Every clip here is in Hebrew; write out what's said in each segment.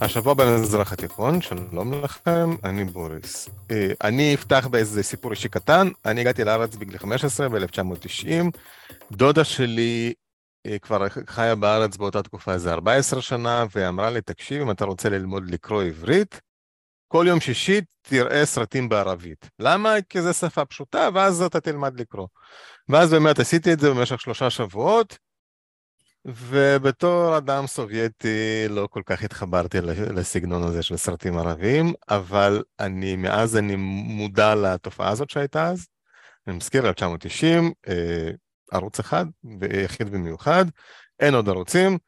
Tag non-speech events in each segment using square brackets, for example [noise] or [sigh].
השבוע במזרח התיכון, שלום לכם, אני בוריס. אה, אני אפתח באיזה סיפור אישי קטן, אני הגעתי לארץ בגיל 15 ב-1990, דודה שלי אה, כבר חיה בארץ באותה תקופה איזה 14 שנה, ואמרה לי, תקשיב, אם אתה רוצה ללמוד לקרוא עברית, כל יום שישי תראה סרטים בערבית. למה? כי זו שפה פשוטה, ואז אתה תלמד לקרוא. ואז באמת עשיתי את זה במשך שלושה שבועות, ובתור אדם סובייטי לא כל כך התחברתי לסגנון הזה של סרטים ערבים, אבל אני, מאז אני מודע לתופעה הזאת שהייתה אז. אני מזכיר, 1990, אה, ערוץ אחד, ויחיד במיוחד, אין עוד ערוצים,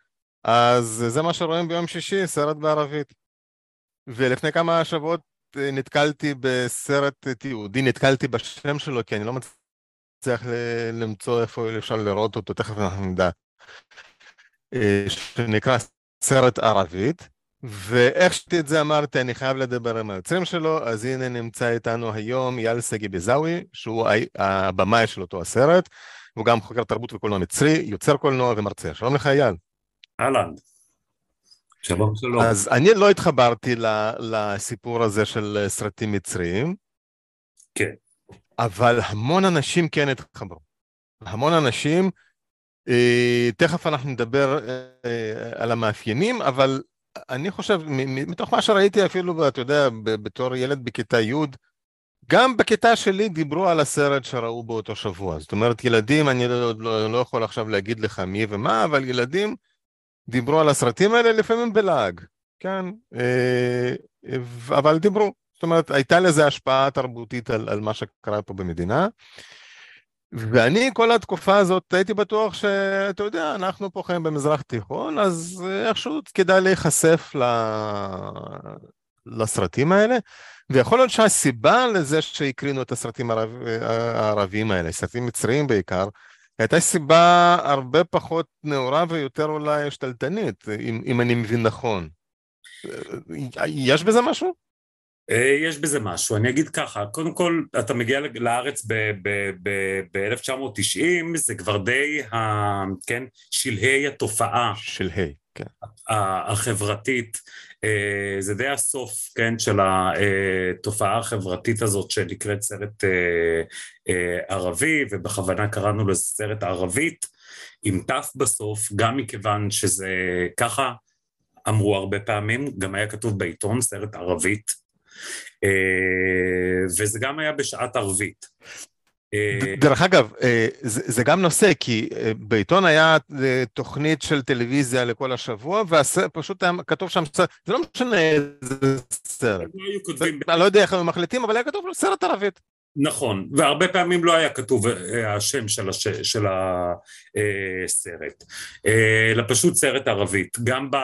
אז זה מה שרואים ביום שישי, סרט בערבית. ולפני כמה שבועות אה, נתקלתי בסרט תיעודי, נתקלתי בשם שלו, כי אני לא מצליח למצוא איפה אפשר לראות אותו, תכף אנחנו נדע. אה, שנקרא סרט ערבית, ואיך שתי את זה אמרתי, אני חייב לדבר עם היוצרים שלו, אז הנה נמצא איתנו היום יאל סגי ביזאווי, שהוא הבמאי של אותו הסרט, הוא גם חוקר תרבות וקולנוע מצרי, יוצר קולנוע ומרצה. שלום לך אייל. אהלן. שלום שלום. אז אני לא התחברתי לסיפור הזה של סרטים מצריים. כן. אבל המון אנשים כן התחברו. המון אנשים תכף אנחנו נדבר אה, על המאפיינים, אבל אני חושב, מתוך מה שראיתי אפילו, אתה יודע, בתור ילד בכיתה י', גם בכיתה שלי דיברו על הסרט שראו באותו שבוע. זאת אומרת, ילדים, אני לא, לא, לא יכול עכשיו להגיד לך מי ומה, אבל ילדים דיברו על הסרטים האלה לפעמים בלעג, כן? אה, אבל דיברו. זאת אומרת, הייתה לזה השפעה תרבותית על, על מה שקרה פה במדינה. ואני כל התקופה הזאת הייתי בטוח שאתה יודע, אנחנו פה חיים במזרח תיכון, אז איכשהו כדאי להיחשף ל... לסרטים האלה, ויכול להיות שהסיבה לזה שהקרינו את הסרטים הערב... הערביים האלה, סרטים מצריים בעיקר, הייתה סיבה הרבה פחות נאורה ויותר אולי שתלטנית, אם, אם אני מבין נכון. יש בזה משהו? אה, יש בזה משהו, אני אגיד ככה, קודם כל אתה מגיע לארץ ב-1990, זה כבר די, ה, כן, שלהי התופעה. שלהי, כן. החברתית, אה, זה די הסוף, כן, של התופעה החברתית הזאת שנקראת סרט אה, ערבי, ובכוונה קראנו לזה סרט ערבית, עם ת' בסוף, גם מכיוון שזה ככה אמרו הרבה פעמים, גם היה כתוב בעיתון, סרט ערבית. אה, וזה גם היה בשעת ערבית. אה, דרך אגב, אה, זה, גם נושא, כי בעיתון היה תוכנית של טלוויזיה לכל השבוע, ופשוט היה כתוב שם, זה לא משנה איזה סרט. אני לא יודע איך הם מחליטים, אבל היה כתוב סרט ערבית. נכון, והרבה פעמים לא היה כתוב השם של, הש... של הסרט, אלא פשוט סרט ערבית. גם ב...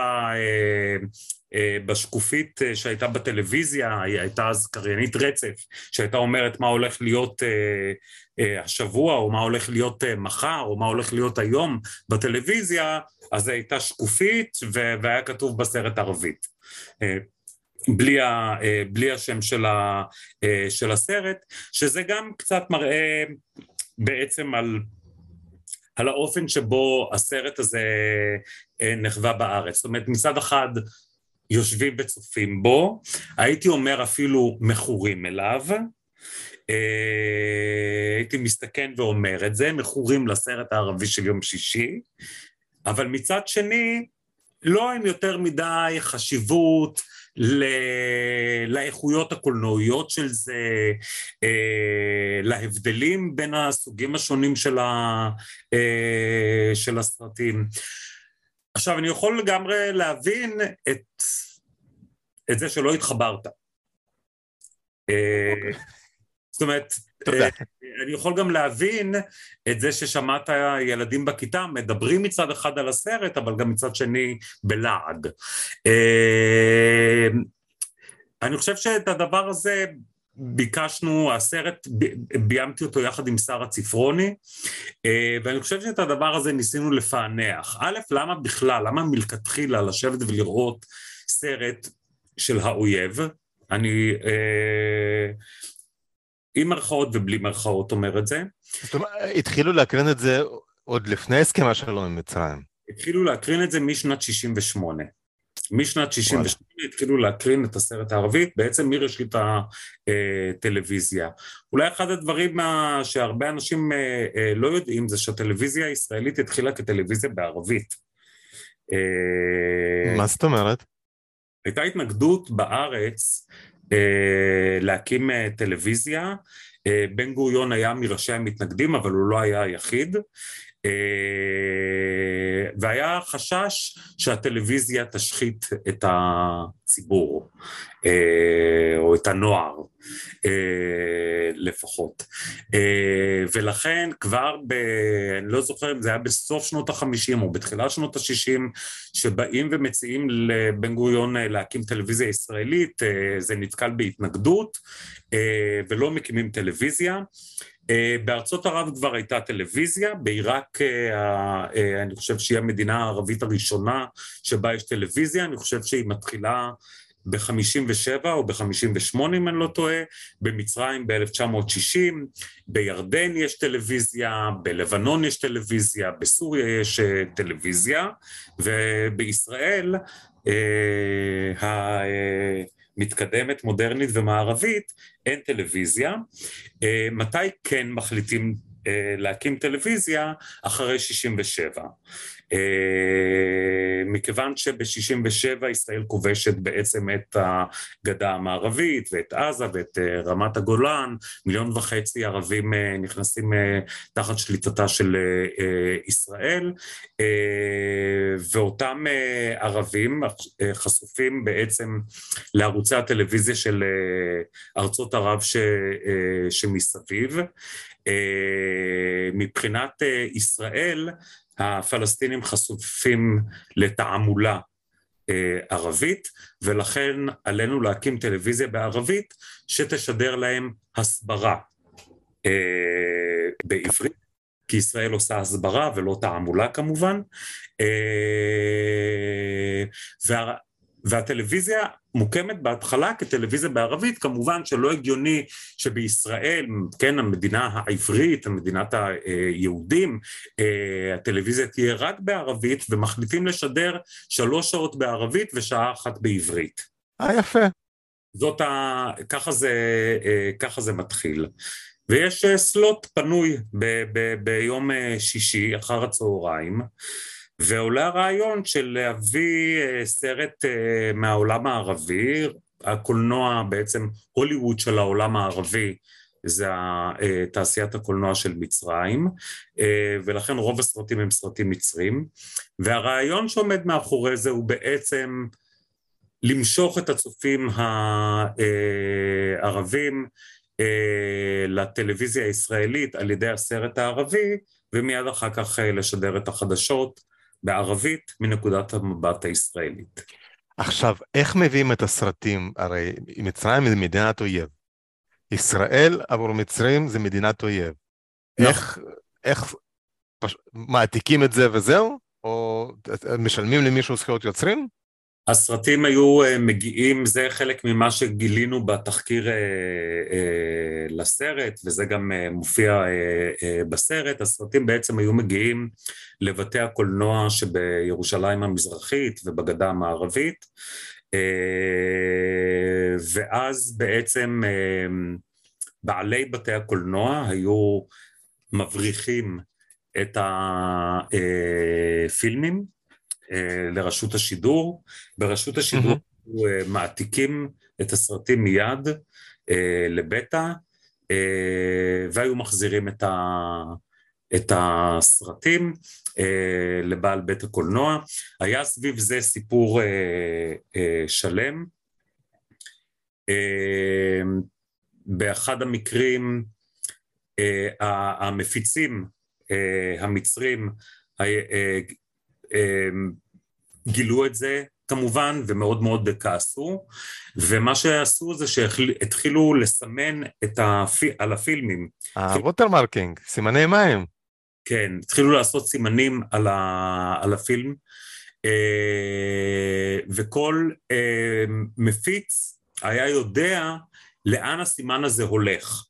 אה, בשקופית אה, שהייתה בטלוויזיה, היא הייתה אז קריינית רצף, שהייתה אומרת מה הולך להיות אה, השבוע, או מה הולך להיות מחר, או מה הולך להיות היום בטלוויזיה, אז זו הייתה שקופית והיה כתוב בסרט ערבית. בלי, ה, בלי השם של, ה, של הסרט, שזה גם קצת מראה בעצם על, על האופן שבו הסרט הזה נחווה בארץ. זאת אומרת, מצד אחד יושבים וצופים בו, הייתי אומר אפילו מכורים אליו, אה, הייתי מסתכן ואומר את זה, מכורים לסרט הערבי של יום שישי, אבל מצד שני, לא עם יותר מדי חשיבות ל... לאיכויות הקולנועיות של זה, אה, להבדלים בין הסוגים השונים של, ה... אה, של הסרטים. עכשיו, אני יכול לגמרי להבין את, את זה שלא התחברת. אה, אוקיי. זאת אומרת, אה, אני יכול גם להבין את זה ששמעת ילדים בכיתה מדברים מצד אחד על הסרט, אבל גם מצד שני בלעג. אה, אני חושב שאת הדבר הזה ביקשנו, הסרט, ביימתי אותו יחד עם שרה צפרוני, אה, ואני חושב שאת הדבר הזה ניסינו לפענח. א', למה בכלל, למה מלכתחילה לשבת ולראות סרט של האויב? אני אה, עם מרכאות ובלי מרכאות אומר את זה. זאת אומרת, התחילו להקרין את זה עוד לפני הסכם השלום עם מצרים. התחילו להקרין את זה משנת 68. משנת 68 התחילו להקרין את הסרט הערבי, בעצם מראשית הטלוויזיה. אולי אחד הדברים שהרבה אנשים אה, אה, לא יודעים זה שהטלוויזיה הישראלית התחילה כטלוויזיה בערבית. אה, מה זאת אומרת? הייתה התנגדות בארץ להקים טלוויזיה, בן גוריון היה מראשי המתנגדים אבל הוא לא היה היחיד אה, והיה חשש שהטלוויזיה תשחית את הציבור, אה, או את הנוער אה, לפחות. ולכן כבר ב... אני לא זוכר אם זה היה בסוף שנות החמישים או בתחילת שנות השישים, שבאים ומציעים לבן גוריון להקים טלוויזיה ישראלית, זה נתקל בהתנגדות, ולא מקימים טלוויזיה. אה, בארצות ערב כבר הייתה טלוויזיה, בעיראק אה, אה, אני חושב שהיא המדינה הערבית הראשונה שבה יש טלוויזיה, אני חושב שהיא מתחילה ב-57 או ב-58 אם אני לא טועה, במצרים ב-1960, בירדן יש טלוויזיה, בלבנון יש טלוויזיה, בסוריה יש טלוויזיה, ובישראל מתקדמת, מודרנית ומערבית, אין טלוויזיה. אה, מתי כן מחליטים אה, להקים טלוויזיה? אחרי 67. אה, מכיוון שב-67 ישראל כובשת בעצם את הגדה המערבית ואת עזה ואת אה, רמת הגולן, מיליון וחצי ערבים אה, נכנסים תחת שליטתה של ישראל, ואותם ערבים חשופים בעצם לערוצי הטלוויזיה של ארצות ערב ש, שמסביב. מבחינת ישראל, הפלסטינים חשופים לתעמולה אה, ערבית, ולכן עלינו להקים טלוויזיה בערבית שתשדר להם הסברה אה, בעברית, כי ישראל עושה הסברה ולא תעמולה כמובן, אה, והטלוויזיה מוקמת בהתחלה כטלוויזיה בערבית, כמובן שלא הגיוני שבישראל, כן, המדינה העברית, המדינת היהודים, אה, הטלוויזיה תהיה רק בערבית, ומחליטים לשדר שלוש שעות בערבית ושעה אחת בעברית. אה, יפה. זאת ה... ככה זה, אה, ככה זה מתחיל. ויש אה, סלוט פנוי ב- ב- ביום שישי אחר הצהריים. ועולה הרעיון של להביא אה, סרט אה, מהעולם הערבי, הקולנוע בעצם, הוליווד של העולם הערבי זה אה, תעשיית הקולנוע של מצרים, ולכן רוב הסרטים הם סרטים מצרים, והרעיון שעומד מאחורי זה הוא בעצם למשוך את הצופים הערבים לטלוויזיה הישראלית על ידי הסרט הערבי, ומיד אחר כך לשדר את החדשות בערבית מנקודת המבט הישראלית. עכשיו, איך מביאים את הסרטים? הרי מצרים היא מדינת אויב. ישראל עבור מצרים זה מדינת אויב. נכון. איך, איך מעתיקים את זה וזהו? או משלמים למישהו זכויות יוצרים? הסרטים היו אה, מגיעים, זה חלק ממה שגילינו בתחקיר אה, אה, לסרט, וזה גם מופיע בסרט, הסרטים בעצם היו מגיעים לבתי הקולנוע שבירושלים המזרחית ובגדה המערבית, ואז בעצם בעלי בתי הקולנוע היו מבריחים את הפילמים, לרשות השידור. ברשות השידור mm-hmm. מעתיקים את הסרטים מיד אה, לבטא, והיו מחזירים את, ה, את הסרטים לבעל בית הקולנוע. היה סביב זה סיפור שלם. באחד המקרים המפיצים המצרים גילו את זה כמובן ומאוד מאוד כעסו ומה שעשו זה שהתחילו לסמן את הפי, על הפילמים. ה watermarking, סימני מים. כן, התחילו לעשות סימנים על, ה, על הפילם אה, וכל אה, מפיץ היה יודע לאן הסימן הזה הולך.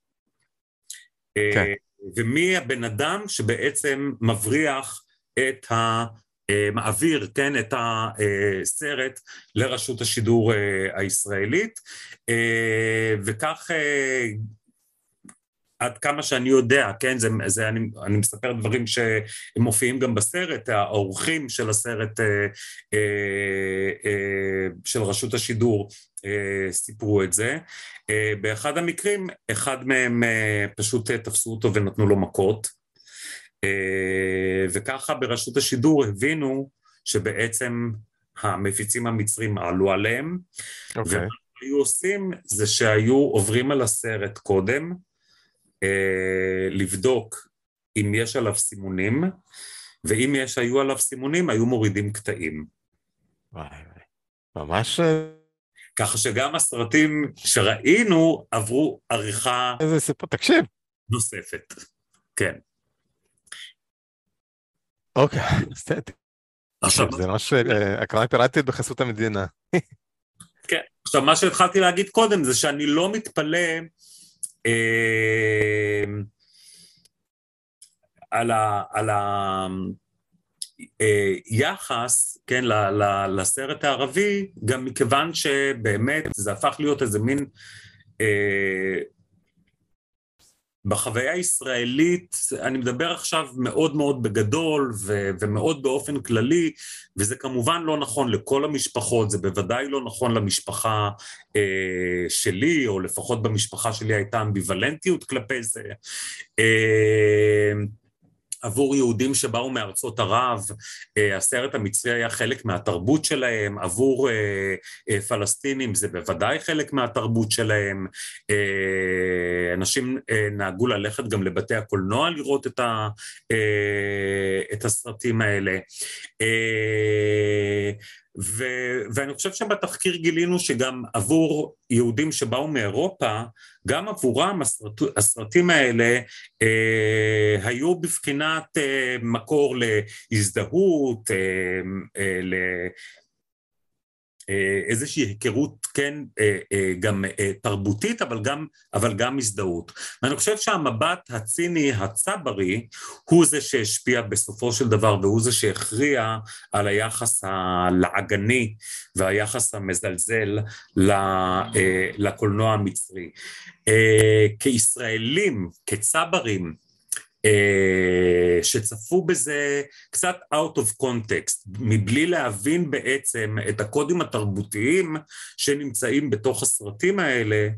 אה, כן. ומי הבן אדם שבעצם מבריח את ה... אה, מעביר, כן, את הסרט לרשות השידור אה, הישראלית, אה, וכך עד כמה שאני יודע, כן, זה, זה אני, אני מספר דברים שמופיעים גם בסרט, האורחים של הסרט אה, אה, אה, של רשות השידור אה, סיפרו את זה. אה, באחד המקרים, אחד מהם אה, פשוט תפסו אותו ונתנו לו מכות, וככה ברשות השידור הבינו שבעצם המפיצים המצרים עלו עליהם, okay. אוקיי. ומה היו עושים זה שהיו עוברים על הסרט קודם, אה, לבדוק אם יש עליו סימונים, ואם יש, היו עליו סימונים, היו מורידים קטעים. וואי וואי, ממש... אה, ככה שגם הסרטים שראינו עברו עריכה... איזה סיפור, תקשיב. נוספת, כן. אוקיי. עכשיו... זה ממש אה, הקרנה פיראטית בחסות המדינה. כן, עכשיו מה שהתחלתי להגיד קודם זה שאני לא מתפלא אמ, על ה... על ה אה, יחס, כן, ל, ל, לסרט הערבי, גם מכיוון שבאמת זה הפך להיות איזה מין אה, בחוויה הישראלית, אני מדבר עכשיו מאוד מאוד בגדול ו- ומאוד באופן כללי, וזה כמובן לא נכון לכל המשפחות, זה בוודאי לא נכון למשפחה אה, שלי, או לפחות במשפחה שלי הייתה אמביוולנטיות כלפי זה. אה, עבור יהודים שבאו מארצות ערב, אה, הסרט המצרי היה חלק מהתרבות שלהם, עבור אה, אה, פלסטינים זה בוודאי חלק מהתרבות שלהם, אנשים נהגו ללכת גם לבתי הקולנוע לראות את, ה, את הסרטים האלה. ו, ואני חושב שבתחקיר גילינו שגם עבור יהודים שבאו מאירופה, גם עבורם הסרט, הסרטים האלה אה, היו בבחינת אה, מקור להזדהות, אה, אה, איזושהי היכרות, כן, אה, אה, גם תרבותית, אבל גם, אבל גם הזדהות. ואני חושב שהמבט הציני הצברי הוא זה שהשפיע בסופו של דבר והוא זה שהכריע על היחס הלעגני והיחס המזלזל לקולנוע המצרי. כישראלים, כצברים, אה, שצפו בזה קצת out of context, מבלי להבין בעצם את הקודים התרבותיים שנמצאים בתוך הסרטים האלה,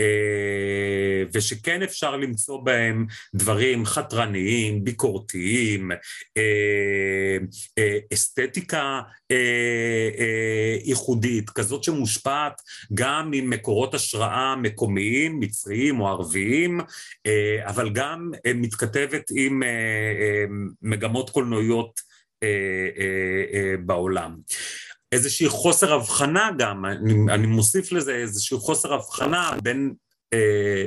אה, ושכן אפשר למצוא בהם דברים חתרניים, ביקורתיים, אה, אסתטיקה ייחודית, כזאת שמושפעת גם ממקורות השראה מקומיים, מצריים או ערביים, אבל גם מתכתבת מתכתבת עם אה, אה, מגמות קולנועיות אה, בעולם. איזושהי חוסר הבחנה גם, אני, אני מוסיף לזה איזושהי חוסר הבחנה בין אה,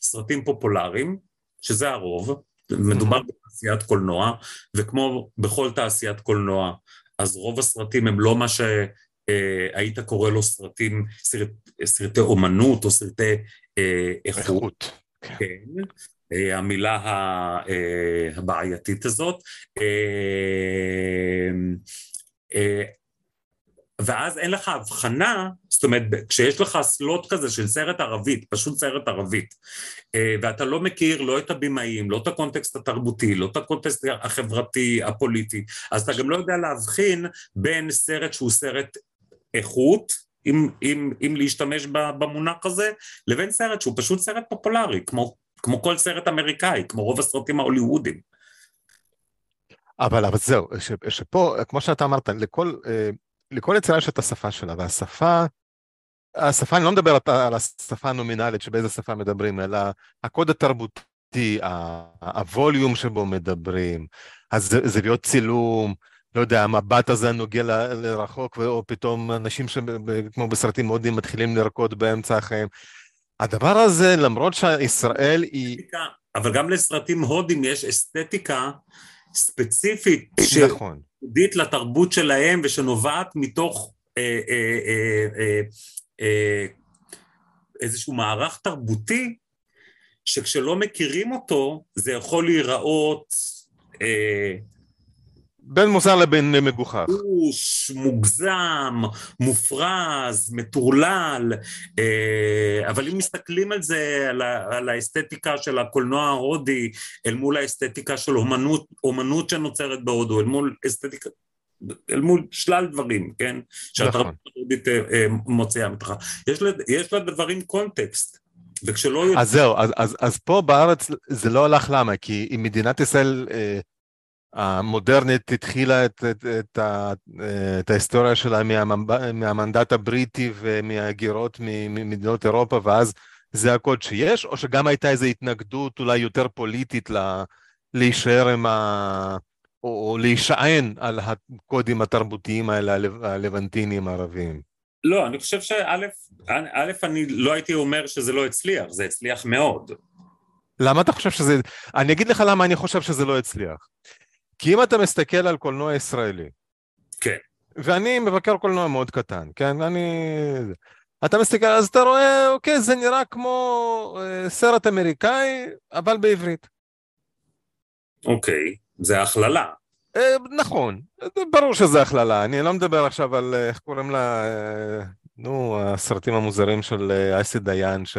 סרטים פופולריים, שזה הרוב, מדובר בתעשיית קולנוע, וכמו בכל תעשיית קולנוע, אז רוב הסרטים הם לא מה שהיית קורא לו סרטים, סרט, סרטי אומנות או סרטי אה, איכות. איכות. כן. אה, המילה אה, הבעייתית הזאת. אה, ואז אין לך הבחנה, זאת אומרת, כשיש לך סלוט כזה של סרט ערבית, פשוט סרט ערבית, ואתה לא מכיר לא את הבימאים, לא את הקונטקסט התרבותי, לא את הקונטקסט החברתי, הפוליטי, אז אתה גם לא יודע להבחין בין סרט שהוא סרט איכות, אם, אם, אם להשתמש במונח הזה, לבין סרט שהוא פשוט סרט פופולרי, כמו כמו כל סרט אמריקאי, כמו רוב הסרטים ההוליוודיים. אבל, אבל זהו, ש, שפה, כמו שאתה אמרת, לכל, אה, לכל יצירה יש את השפה שלה, והשפה, השפה, אני לא מדבר על השפה הנומינלית שבאיזה שפה מדברים, אלא הקוד התרבותי, הווליום שבו מדברים, הזוויות צילום, לא יודע, המבט הזה נוגע ל, לרחוק, או פתאום אנשים שכמו בסרטים הודים מתחילים לרקוד באמצע החיים. הדבר הזה, למרות שישראל היא... אבל גם לסרטים הודים יש אסתטיקה ספציפית, נכון. שיהודית לתרבות שלהם ושנובעת מתוך אה, אה, אה, איזשהו מערך תרבותי, שכשלא מכירים אותו, זה יכול להיראות בין מוזר לבין מגוחך. גוש, מוגזם, מופרז, מטורלל, אה, אבל אם מסתכלים על זה, על, על האסתטיקה של הקולנוע ההודי, אל מול האסתטיקה של אומנות, אומנות שנוצרת בהודו, אל מול אסתטיקה, אל מול שלל דברים, כן? שהתרבות נכון. ההודית אה, אה, מוציאה מתוכה. יש, יש לדברים קונטקסט, וכשלא. אז זהו, אז, אז, אז פה בארץ זה לא הלך למה? כי אם מדינת ישראל אה, המודרנית התחילה את, את, את, ה, את ההיסטוריה שלה מהמנב- מהמנדט הבריטי ומהגירות ממדינות אירופה, ואז זה הקוד שיש, או שגם הייתה איזו התנגדות אולי יותר פוליטית ל, להישאר עם ה... או, או להישען על הקודים התרבותיים האלה, הלב- הלבנטיניים הערביים. לא, אני חושב שא', אני לא הייתי אומר שזה לא הצליח, זה הצליח מאוד. למה אתה חושב שזה... אני אגיד לך למה אני חושב שזה לא הצליח. כי אם אתה מסתכל על קולנוע ישראלי, כן. ואני מבקר קולנוע מאוד קטן, כן? אני... אתה מסתכל, אז אתה רואה, אוקיי, זה נראה כמו אה, סרט אמריקאי, אבל בעברית. אוקיי, זה הכללה. אה, נכון, ברור שזה הכללה, אני לא מדבר עכשיו על, אה, איך קוראים לה, אה, נו, הסרטים המוזרים של אה, אסי דיין, ש...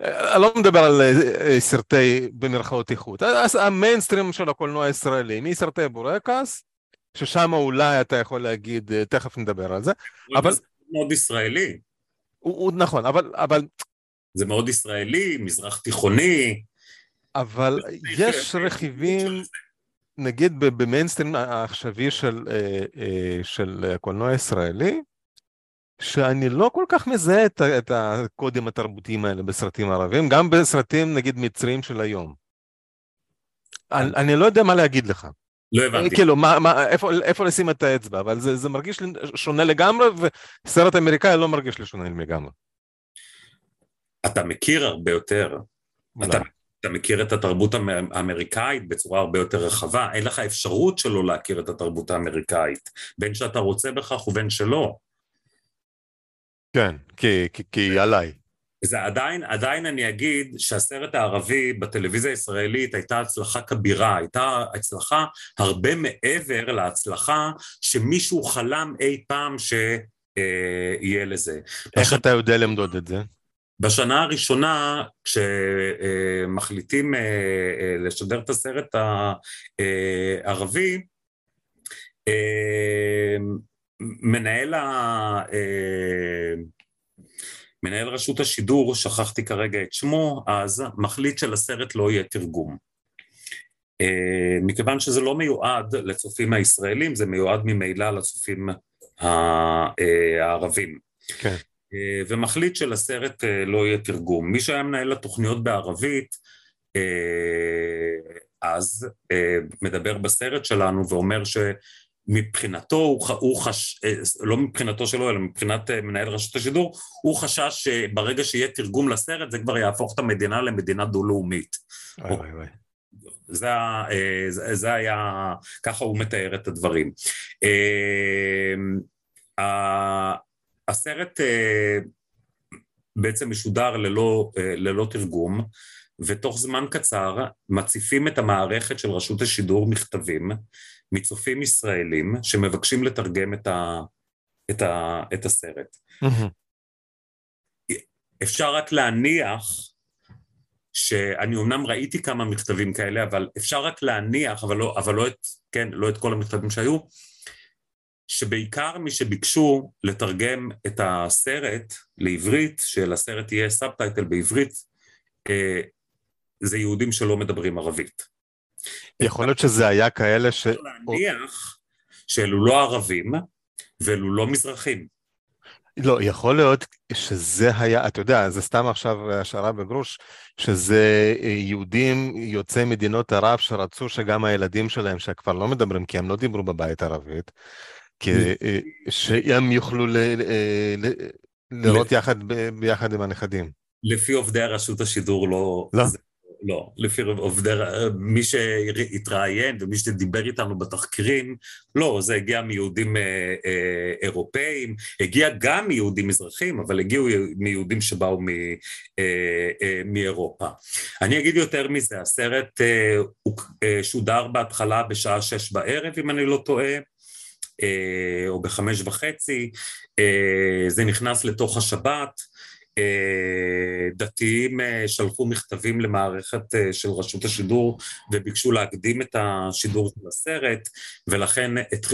אה, אני לא מדבר על אה, אה, סרטי במרכאות איכות, אז המיינסטרים של הקולנוע הישראלי, מסרטי בורקס, ששם אולי אתה יכול להגיד, תכף נדבר על זה, אבל- זה מאוד ישראלי. הוא, הוא נכון, אבל, אבל, זה מאוד ישראלי, מזרח תיכוני. אבל יש רכיבים, נגיד במיינסטרים העכשווי של, של הקולנוע הישראלי, שאני לא כל כך מזהה את, את הקודים התרבותיים האלה בסרטים ערבים, גם בסרטים נגיד מצריים של היום. אני, אני לא יודע מה להגיד לך. לא הבנתי. כאילו, מה, מה, איפה, איפה לשים את האצבע, אבל זה, זה מרגיש לי שונה לגמרי, וסרט אמריקאי לא מרגיש לי שונה לגמרי. אתה מכיר הרבה יותר. אולי. אתה, אתה מכיר את התרבות האמ- האמריקאית בצורה הרבה יותר רחבה, אין לך אפשרות שלא להכיר את התרבות האמריקאית, בין שאתה רוצה בכך ובין שלא. כן, כי, כי, כי עליי. זה עדיין, עדיין אני אגיד שהסרט הערבי בטלוויזיה הישראלית הייתה הצלחה כבירה, הייתה הצלחה הרבה מעבר להצלחה שמישהו חלם אי פעם שיהיה לזה. איך אתה יודע למדוד את זה? בשנה הראשונה, כשמחליטים לשדר את הסרט הערבי, אה, מנהל ה... אה, מנהל רשות השידור, שכחתי כרגע את שמו, אז מחליט שלסרט לא יהיה תרגום. אה, מכיוון שזה לא מיועד לצופים הישראלים, זה מיועד ממילא לצופים אה, הערבים. כן. ומחליט שלסרט לא יהיה תרגום. מי שהיה מנהל התוכניות בערבית, אז מדבר בסרט שלנו ואומר שמבחינתו, הוא, הוא חש... אה, לא מבחינתו שלו, אלא מבחינת אה, מנהל רשות השידור, הוא חשש שברגע שיהיה תרגום לסרט, זה כבר יהפוך את המדינה למדינה דו-לאומית. זה, אה, זה, זה היה, ככה הוא מתאר את הדברים. הסרט בעצם משודר ללא, ללא תרגום, ותוך זמן קצר מציפים את המערכת של רשות השידור מכתבים מצופים ישראלים שמבקשים לתרגם את, ה, את, ה, את הסרט. אפשר רק להניח שאני אומנם ראיתי כמה מכתבים כאלה, אבל אפשר רק להניח, אבל לא, אבל לא את, כן, לא את כל המכתבים שהיו, שבעיקר מי שביקשו לתרגם את הסרט לעברית, שלסרט יהיה subtitle בעברית, אה, זה יהודים שלא מדברים ערבית. יכול להיות שזה היה כאלה ש... אפשר להניח שאלו לא ערבים ואלו לא מזרחים. לא, יכול להיות שזה היה, אתה יודע, זה סתם עכשיו השערה בגרוש, שזה אה, יהודים יוצאי מדינות ערב שרצו שגם הילדים שלהם, שכבר לא מדברים, כי הם לא דיברו בבית ערבית, כי, אה, שהם יוכלו ל, אה, ל, לראות יחד, ביחד עם הנכדים. לפי עובדי רשות השידור לא... לא. זה, לא, לפי עובדי, מי שהתראיין ומי שדיבר איתנו בתחקירים, לא, זה הגיע מיהודים אה, אה, אירופאים, הגיע גם מיהודים מזרחים, אבל הגיעו מיהודים שבאו מ, אה, אה, מאירופה. אני אגיד יותר מזה, הסרט אה, אה, שודר בהתחלה בשעה שש בערב, אם אני לא טועה, אה, או בחמש וחצי, אה, זה נכנס לתוך השבת, אה, דתיים שלחו מכתבים למערכת של רשות השידור וביקשו להקדים את השידור של הסרט ולכן את,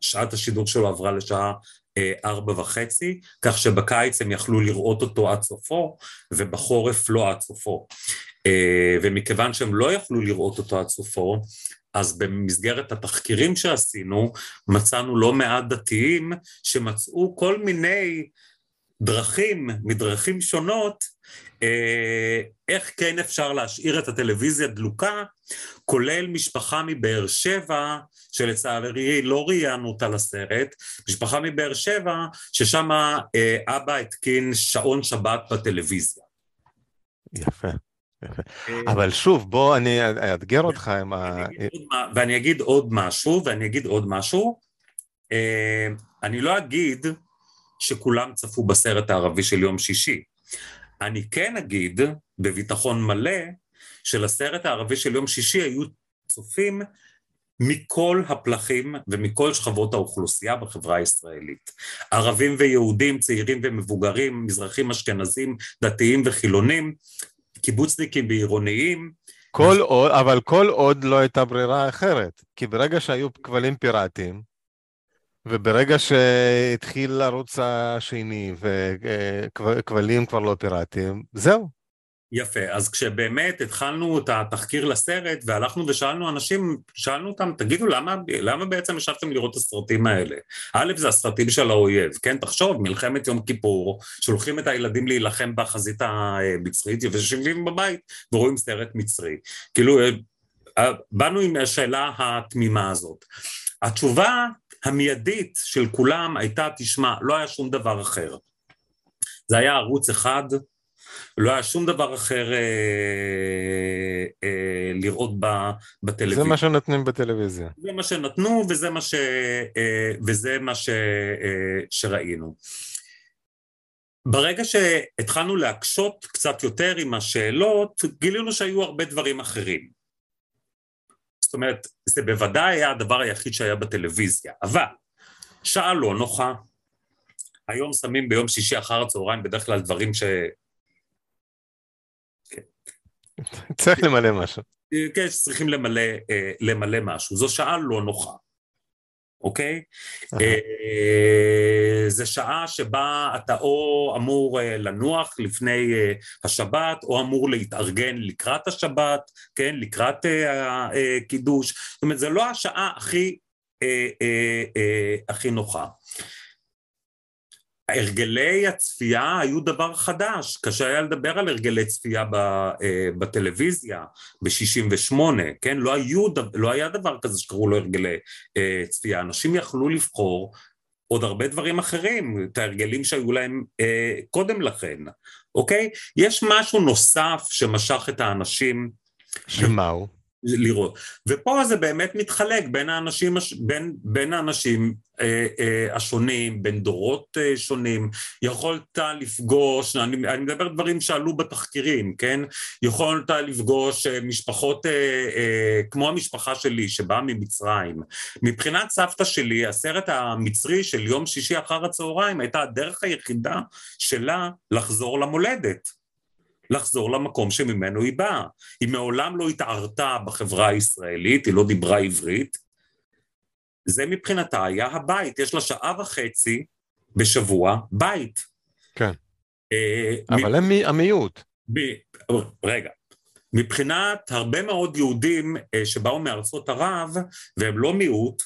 שעת השידור שלו עברה לשעה ארבע וחצי, כך שבקיץ הם יכלו לראות אותו עד סופו ובחורף לא עד סופו. ומכיוון שהם לא יכלו לראות אותו עד סופו, אז במסגרת התחקירים שעשינו, מצאנו לא מעט דתיים שמצאו כל מיני דרכים, מדרכים שונות, אה, איך כן אפשר להשאיר את הטלוויזיה דלוקה, כולל משפחה מבאר שבע, שלצערי לא ראיינו אותה לסרט, משפחה מבאר שבע, ששם אה, אבא התקין שעון שבת בטלוויזיה. יפה. אה, אבל שוב, בוא אני אאתגר אותך עם ה... ואני אגיד עוד משהו, ואני אגיד עוד משהו. אני לא אגיד שכולם צפו בסרט הערבי של יום שישי. אני כן אגיד, בביטחון מלא, שלסרט הערבי של יום שישי היו צופים מכל הפלחים ומכל שכבות האוכלוסייה בחברה הישראלית. ערבים ויהודים, צעירים ומבוגרים, מזרחים אשכנזים, דתיים וחילונים, קיבוצניקים ועירוניים. כל עוד, אבל כל עוד לא הייתה ברירה אחרת, כי ברגע שהיו כבלים פיראטיים, וברגע שהתחיל הערוץ השני וכבלים כבר לא פיראטיים, זהו, יפה, אז כשבאמת התחלנו את התחקיר לסרט והלכנו ושאלנו אנשים, שאלנו אותם, תגידו למה, למה בעצם ישבתם לראות את הסרטים האלה? א', זה הסרטים של האויב, כן? תחשוב, מלחמת יום כיפור, שולחים את הילדים להילחם בחזית המצרית ויושבים בבית ורואים סרט מצרי. כאילו, אה, באנו עם השאלה התמימה הזאת. התשובה המיידית של כולם הייתה, תשמע, לא היה שום דבר אחר. זה היה ערוץ אחד, לא היה שום דבר אחר אה, אה, לראות ב, בטלוויזיה. זה מה שנותנים בטלוויזיה. זה מה שנתנו וזה מה, ש, אה, וזה מה ש, אה, שראינו. ברגע שהתחלנו להקשות קצת יותר עם השאלות, גילינו שהיו הרבה דברים אחרים. זאת אומרת, זה בוודאי היה הדבר היחיד שהיה בטלוויזיה, אבל שעה לא נוחה, היום שמים ביום שישי אחר הצהריים בדרך כלל דברים ש... צריך למלא משהו. כן, שצריכים למלא, אה, למלא משהו. זו שעה לא נוחה, אוקיי? אה, זו שעה שבה אתה או אמור אה, לנוח לפני השבת, או אמור להתארגן לקראת השבת, כן? לקראת הקידוש. זאת אומרת, זו לא השעה הכי, הכי נוחה. הרגלי הצפייה היו דבר חדש, קשה היה לדבר על הרגלי צפייה אה, בטלוויזיה ב-68, כן? לא, היו, לא היה דבר כזה שקראו לו הרגלי אה, צפייה, אנשים יכלו לבחור עוד הרבה דברים אחרים, את ההרגלים שהיו להם אה, קודם לכן, אוקיי? יש משהו נוסף שמשך את האנשים. שמה הוא? לראות. ופה זה באמת מתחלק בין האנשים, בין, בין האנשים אה, אה, השונים, בין דורות אה, שונים. יכולת לפגוש, אני, אני מדבר דברים שעלו בתחקירים, כן? יכולת לפגוש אה, משפחות אה, אה, כמו המשפחה שלי שבאה ממצרים. מבחינת סבתא שלי, הסרט המצרי של יום שישי אחר הצהריים הייתה הדרך היחידה שלה לחזור למולדת. לחזור למקום שממנו היא באה. היא מעולם לא התערתה בחברה הישראלית, היא לא דיברה עברית. זה מבחינתה היה הבית, יש לה שעה וחצי בשבוע בית. כן. אה, אבל הם המיעוט. רגע, מבחינת הרבה מאוד יהודים אה, שבאו מארצות ערב, והם לא מיעוט,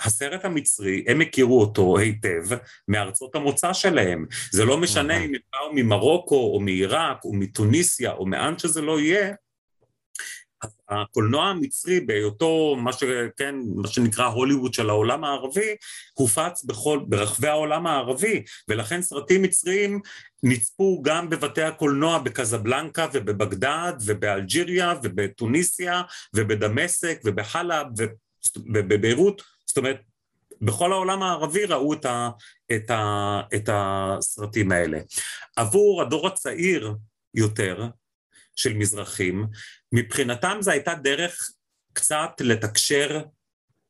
הסרט המצרי, הם הכירו אותו היטב מארצות המוצא שלהם. זה לא משנה אם הם באו ממרוקו או מעיראק או מתוניסיה או מאן שזה לא יהיה, הקולנוע המצרי בהיותו מה, ש, כן, מה שנקרא הוליווד של העולם הערבי, הופץ בכל, ברחבי העולם הערבי, ולכן סרטים מצריים נצפו גם בבתי הקולנוע בקזבלנקה ובבגדד ובאלג'יריה ובטוניסיה ובדמשק ובחלב ובביירות, זאת אומרת בכל העולם הערבי ראו את, ה, את, ה, את הסרטים האלה. עבור הדור הצעיר יותר של מזרחים, מבחינתם זו הייתה דרך קצת לתקשר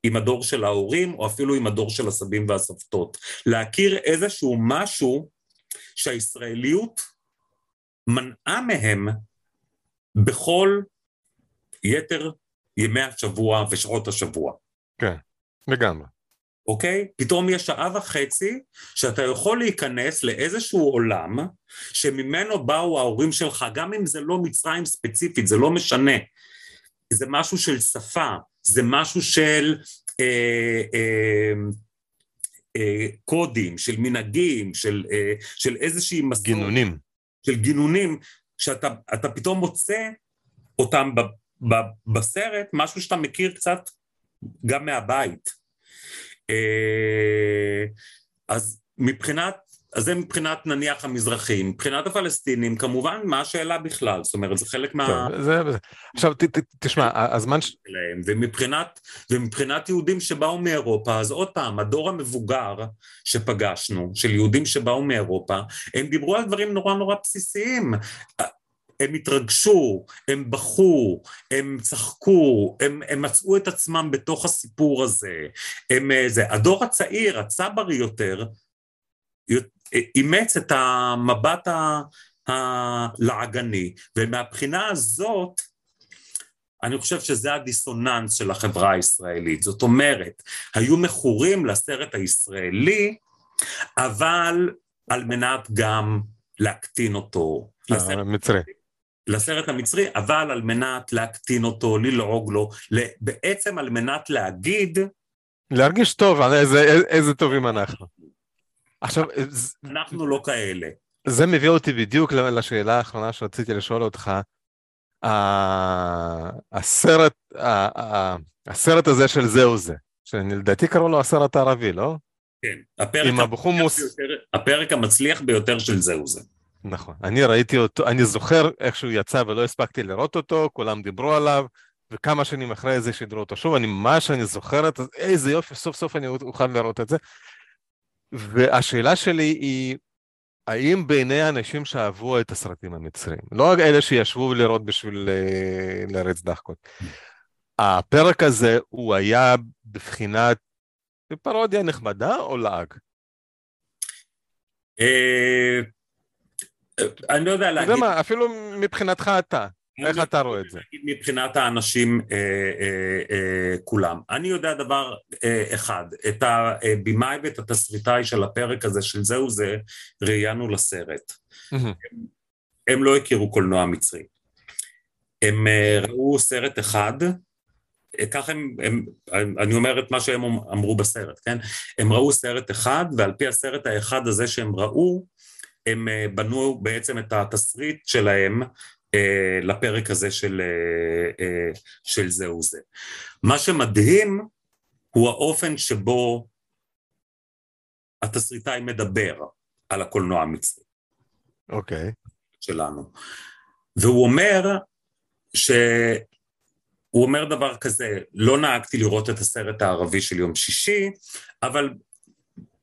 עם הדור של ההורים, או אפילו עם הדור של הסבים והסבתות. להכיר איזשהו משהו שהישראליות מנעה מהם בכל יתר ימי השבוע ושעות השבוע. כן, לגמרי. אוקיי? פתאום יש שעה וחצי שאתה יכול להיכנס לאיזשהו עולם שממנו באו ההורים שלך, גם אם זה לא מצרים ספציפית, זה לא משנה. זה משהו של שפה, זה משהו של אה, אה, אה, קודים, של מנהגים, של, אה, של איזושהי מסורת. גינונים. של גינונים, שאתה פתאום מוצא אותם בסרט, משהו שאתה מכיר קצת גם מהבית. אה, אז מבחינת, אז זה מבחינת נניח המזרחים, מבחינת הפלסטינים כמובן מה השאלה בכלל, זאת אומרת זה חלק מה... זה, זה. עכשיו ת, ת, תשמע, הזמן... ש... ומבחינת, ומבחינת יהודים שבאו מאירופה, אז עוד פעם, הדור המבוגר שפגשנו, של יהודים שבאו מאירופה, הם דיברו על דברים נורא נורא בסיסיים. הם התרגשו, הם בכו, הם צחקו, הם, הם מצאו את עצמם בתוך הסיפור הזה. הם, אה, זה. הדור הצעיר, הצברי יותר, אימץ את המבט הלעגני, ומהבחינה הזאת, אני חושב שזה הדיסוננס של החברה הישראלית. זאת אומרת, היו מכורים לסרט הישראלי, אבל על מנת גם להקטין אותו. לסרט לסרט המצרי, אבל על מנת להקטין אותו, ללעוג לו, בעצם על מנת להגיד... להרגיש טוב, איזה, איזה טובים אנחנו. עכשיו... אנחנו לא כאלה. זה מביא אותי בדיוק לשאלה האחרונה שרציתי לשאול אותך. הסרט, הסרט הזה של זהו זה, שלדעתי קראו לו הסרט הערבי, לא? כן, הפרק, הבחומוס... ביותר, הפרק המצליח ביותר של זהו זה. נכון. אני ראיתי אותו, אני זוכר איך שהוא יצא ולא הספקתי לראות אותו, כולם דיברו עליו, וכמה שנים אחרי זה שידרו אותו שוב, אני ממש, אני זוכר את זה, איזה יופי, סוף סוף אני אוכל לראות את זה. והשאלה שלי היא, האם בעיני האנשים שאהבו את הסרטים המצריים, לא רק אלה שישבו לראות בשביל אה, להריץ דחקות, הפרק הזה הוא היה בבחינת פרודיה נחמדה או לעג? אני לא יודע להגיד... אתה יודע מה, אפילו מבחינתך אתה, איך אתה רואה את זה? מבחינת האנשים אה, אה, אה, כולם. אני יודע דבר אה, אחד, את הבמאי ואת התסריטאי של הפרק הזה של זהו זה, ראיינו לסרט. הם, הם לא הכירו קולנוע מצרי. הם אה, ראו סרט אחד, כך הם, הם, אני אומר את מה שהם אמרו בסרט, כן? הם ראו סרט אחד, ועל פי הסרט האחד הזה שהם ראו, הם אה, בנו בעצם את התסריט שלהם אה, לפרק הזה של, אה, של זה. מה שמדהים הוא האופן שבו התסריטאי מדבר על הקולנוע המצרי. אוקיי. Okay. שלנו. והוא אומר ש... הוא אומר דבר כזה, לא נהגתי לראות את הסרט הערבי של יום שישי, אבל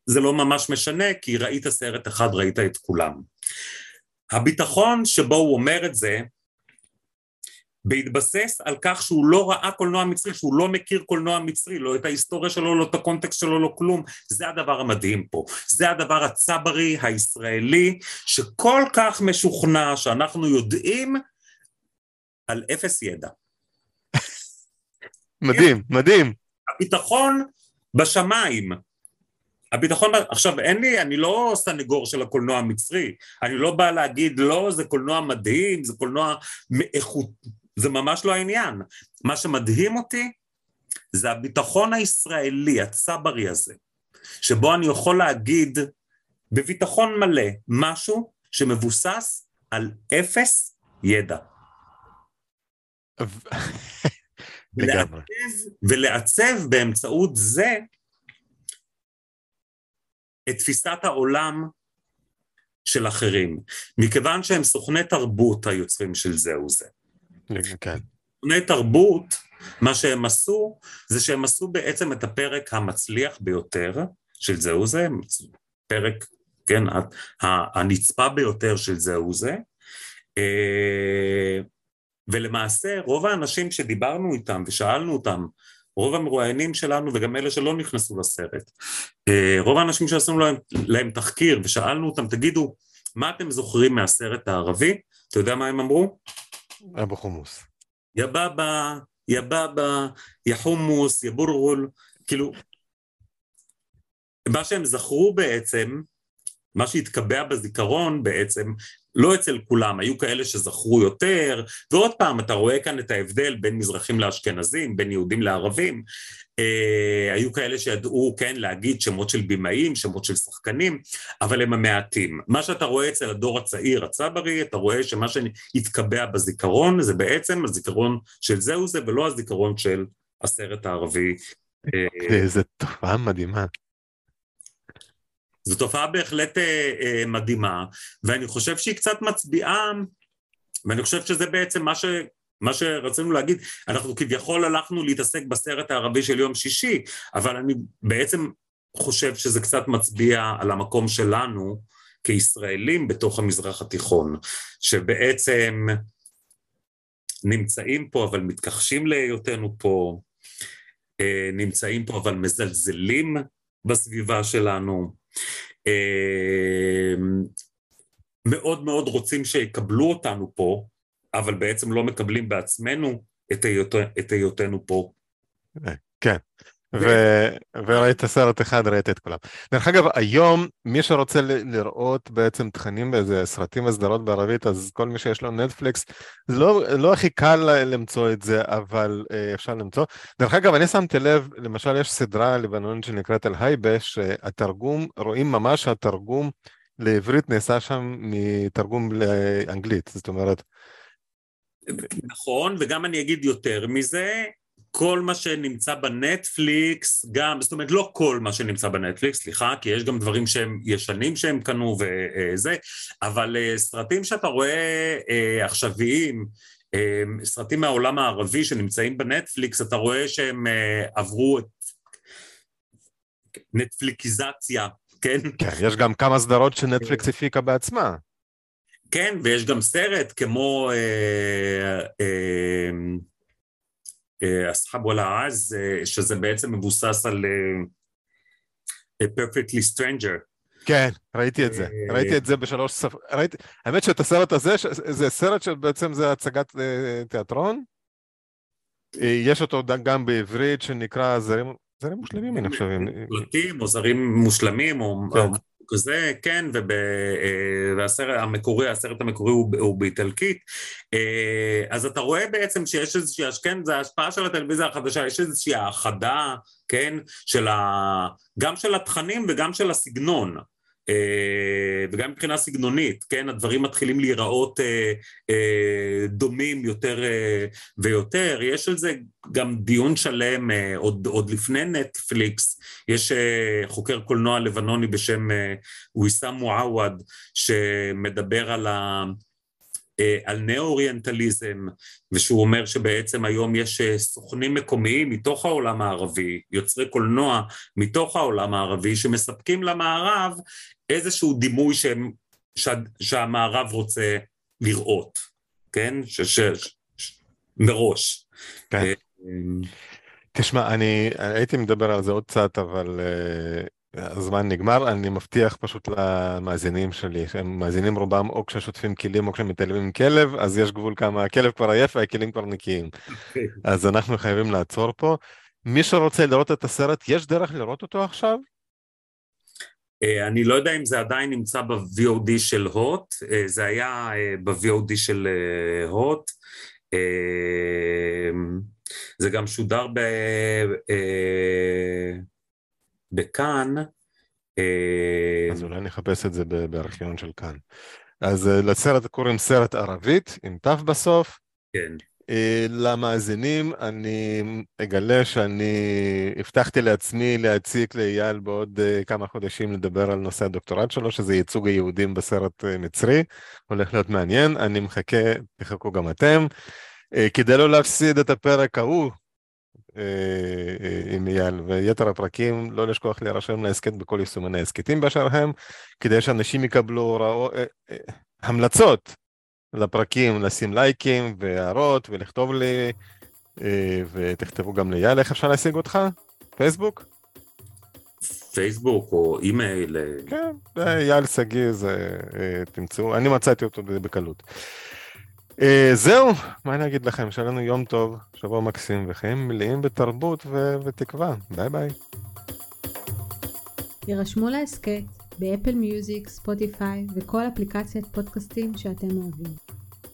זה לא ממש משנה, כי ראית סרט אחד, ראית את כולם. הביטחון שבו הוא אומר את זה, בהתבסס על כך שהוא לא ראה קולנוע מצרי, שהוא לא מכיר קולנוע מצרי, לא את ההיסטוריה שלו, לא את הקונטקסט שלו, לא כלום, זה הדבר המדהים פה. זה הדבר הצברי הישראלי, שכל כך משוכנע שאנחנו יודעים על אפס ידע. מדהים, מדהים. הביטחון בשמיים. הביטחון, עכשיו אין לי, אני לא סנגור של הקולנוע המצרי, אני לא בא להגיד לא, זה קולנוע מדהים, זה קולנוע מאיכות, זה ממש לא העניין. מה שמדהים אותי זה הביטחון הישראלי, הצברי הזה, שבו אני יכול להגיד בביטחון מלא משהו שמבוסס על אפס ידע. [laughs] לגמרי. ולעצב באמצעות זה את תפיסת העולם של אחרים, מכיוון שהם סוכני תרבות היוצרים של זה. כן. סוכני תרבות, מה שהם עשו, זה שהם עשו בעצם את הפרק המצליח ביותר של זה, פרק, כן, הנצפה ביותר של זה, אה, ולמעשה רוב האנשים שדיברנו איתם ושאלנו אותם, רוב המרואיינים שלנו וגם אלה שלא נכנסו לסרט, אה, רוב האנשים שעשינו להם, להם תחקיר ושאלנו אותם, תגידו, מה אתם זוכרים מהסרט הערבי? אתה יודע מה הם אמרו? אבו חומוס. יא בבא, יא בבא, יא חומוס, יא בורגול, כאילו, מה שהם זכרו בעצם, מה שהתקבע בזיכרון בעצם, לא אצל כולם, היו כאלה שזכרו יותר, ועוד פעם, אתה רואה כאן את ההבדל בין מזרחים לאשכנזים, בין יהודים לערבים, אה, היו כאלה שידעו, כן, להגיד שמות של בימאים, שמות של שחקנים, אבל הם המעטים. מה שאתה רואה אצל הדור הצעיר, הצברי, אתה רואה שמה שהתקבע בזיכרון זה בעצם הזיכרון של זהו זה, ולא הזיכרון של הסרט הערבי. זו תופעה מדהימה. זו תופעה בהחלט אה, אה, מדהימה, ואני חושב שהיא קצת מצביעה, ואני חושב שזה בעצם מה, ש, מה שרצינו להגיד, אנחנו כביכול הלכנו להתעסק בסרט הערבי של יום שישי, אבל אני בעצם חושב שזה קצת מצביע על המקום שלנו כישראלים בתוך המזרח התיכון, שבעצם נמצאים פה אבל מתכחשים להיותנו פה, אה, נמצאים פה אבל מזלזלים בסביבה שלנו, מאוד מאוד רוצים שיקבלו אותנו פה, אבל בעצם לא מקבלים בעצמנו את היותנו פה. כן, ו- וראית סרט אחד, ראית את כולם. דרך אגב, היום מי שרוצה לראות בעצם תכנים באיזה סרטים וסדרות בערבית, אז כל מי שיש לו נטפליקס, לא, לא הכי קל למצוא את זה, אבל אה, אפשר למצוא. דרך אגב, אני שמתי לב, למשל יש סדרה לבנונית שנקראת אל-הייבה, שהתרגום, רואים ממש התרגום לעברית נעשה שם מתרגום לאנגלית, זאת אומרת... נכון, וגם אני אגיד יותר מזה, כל מה שנמצא בנטפליקס, גם, זאת אומרת לא כל מה שנמצא בנטפליקס, סליחה, כי יש גם דברים שהם ישנים שהם קנו וזה, אבל אה, סרטים שאתה רואה אה, עכשוויים, אה, סרטים מהעולם הערבי שנמצאים בנטפליקס, אתה רואה שהם עברו את נטפליקיזציה, כן? כן, יש גם כמה סדרות שנטפליקס הפיקה בעצמה. כן, ויש גם סרט כמו... אה, אה, אסחב וואלה עז, שזה בעצם מבוסס על uh, Perfectly Stranger. כן, ראיתי את זה, אה, ראיתי את זה בשלוש שפות, ראיתי, האמת שאת הסרט הזה, זה סרט שבעצם זה הצגת אה, תיאטרון, יש אותו גם בעברית שנקרא זרים, זרים מושלמים אני חושב. או זרים מושלמים, או כן. כזה, כן, אה, והסרט המקורי, הסרט המקורי הוא, הוא באיטלקית, אה, אז אתה רואה בעצם שיש איזושהי, כן, זה ההשפעה של הטלוויזיה החדשה, יש איזושהי האחדה, כן, של ה... גם של התכנים וגם של הסגנון. אה, וגם מבחינה סגנונית, כן, הדברים מתחילים להיראות אה, אה, דומים יותר ויותר, יש על זה גם דיון שלם עוד, עוד לפני נטפליקס, יש חוקר קולנוע לבנוני בשם ויסאם מועווד שמדבר על ה... על נאו-אוריינטליזם, ושהוא אומר שבעצם היום יש סוכנים מקומיים מתוך העולם הערבי, יוצרי קולנוע מתוך העולם הערבי, שמספקים למערב איזשהו דימוי שהם, שה, שהמערב רוצה לראות, כן? ש, ש, ש, מראש. כן. אה, תשמע, אני הייתי מדבר על זה עוד קצת, אבל הזמן נגמר. אני מבטיח פשוט למאזינים שלי, שהם מאזינים רובם או כששוטפים כלים או כשמטיילים עם כלב, אז יש גבול כמה, הכלב כבר עייף והכלים כבר נקיים. Okay. אוקיי. אז אנחנו חייבים לעצור פה. מי שרוצה לראות את הסרט, יש דרך לראות אותו עכשיו? אה, אני לא יודע אם זה עדיין נמצא ב-VOD של הוט, אה, זה היה אה, ב-VOD של הוט, זה גם שודר ב... בכאן. אז אולי נחפש את זה בארכיון של כאן. אז לסרט קוראים סרט ערבית, עם תו בסוף. כן. אה, למאזינים, אני אגלה שאני הבטחתי לעצמי להציק לאייל בעוד אה, כמה חודשים לדבר על נושא הדוקטורט שלו, שזה ייצוג היהודים בסרט אה, מצרי, הולך להיות מעניין, אני מחכה, תחכו גם אתם. כדי לא להפסיד את הפרק ההוא עם אייל ויתר הפרקים, לא לשכוח להירשם להסכת בכל יישומני ההסכתים באשר הם, כדי שאנשים יקבלו הוראות, המלצות לפרקים, לשים לייקים והערות ולכתוב לי, אה, ותכתבו גם לאייל איך אפשר להשיג אותך? פייסבוק? פייסבוק או אימייל. אה. כן, אייל שגיא זה, אה, תמצאו, אני מצאתי אותו בקלות. זהו, מה אני אגיד לכם, שיהיה לנו יום טוב, שבוע מקסים וחיים מלאים בתרבות ו- ותקווה. ביי ביי. הירשמו להסכת ב Apple Music, Spotify וכל אפליקציית פודקאסטים שאתם אוהבים.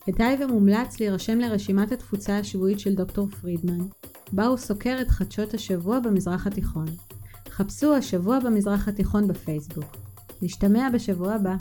כדאי ומומלץ להירשם לרשימת התפוצה השבועית של דוקטור פרידמן, בה הוא סוקר את חדשות השבוע במזרח התיכון. חפשו השבוע במזרח התיכון בפייסבוק. נשתמע בשבוע הבא.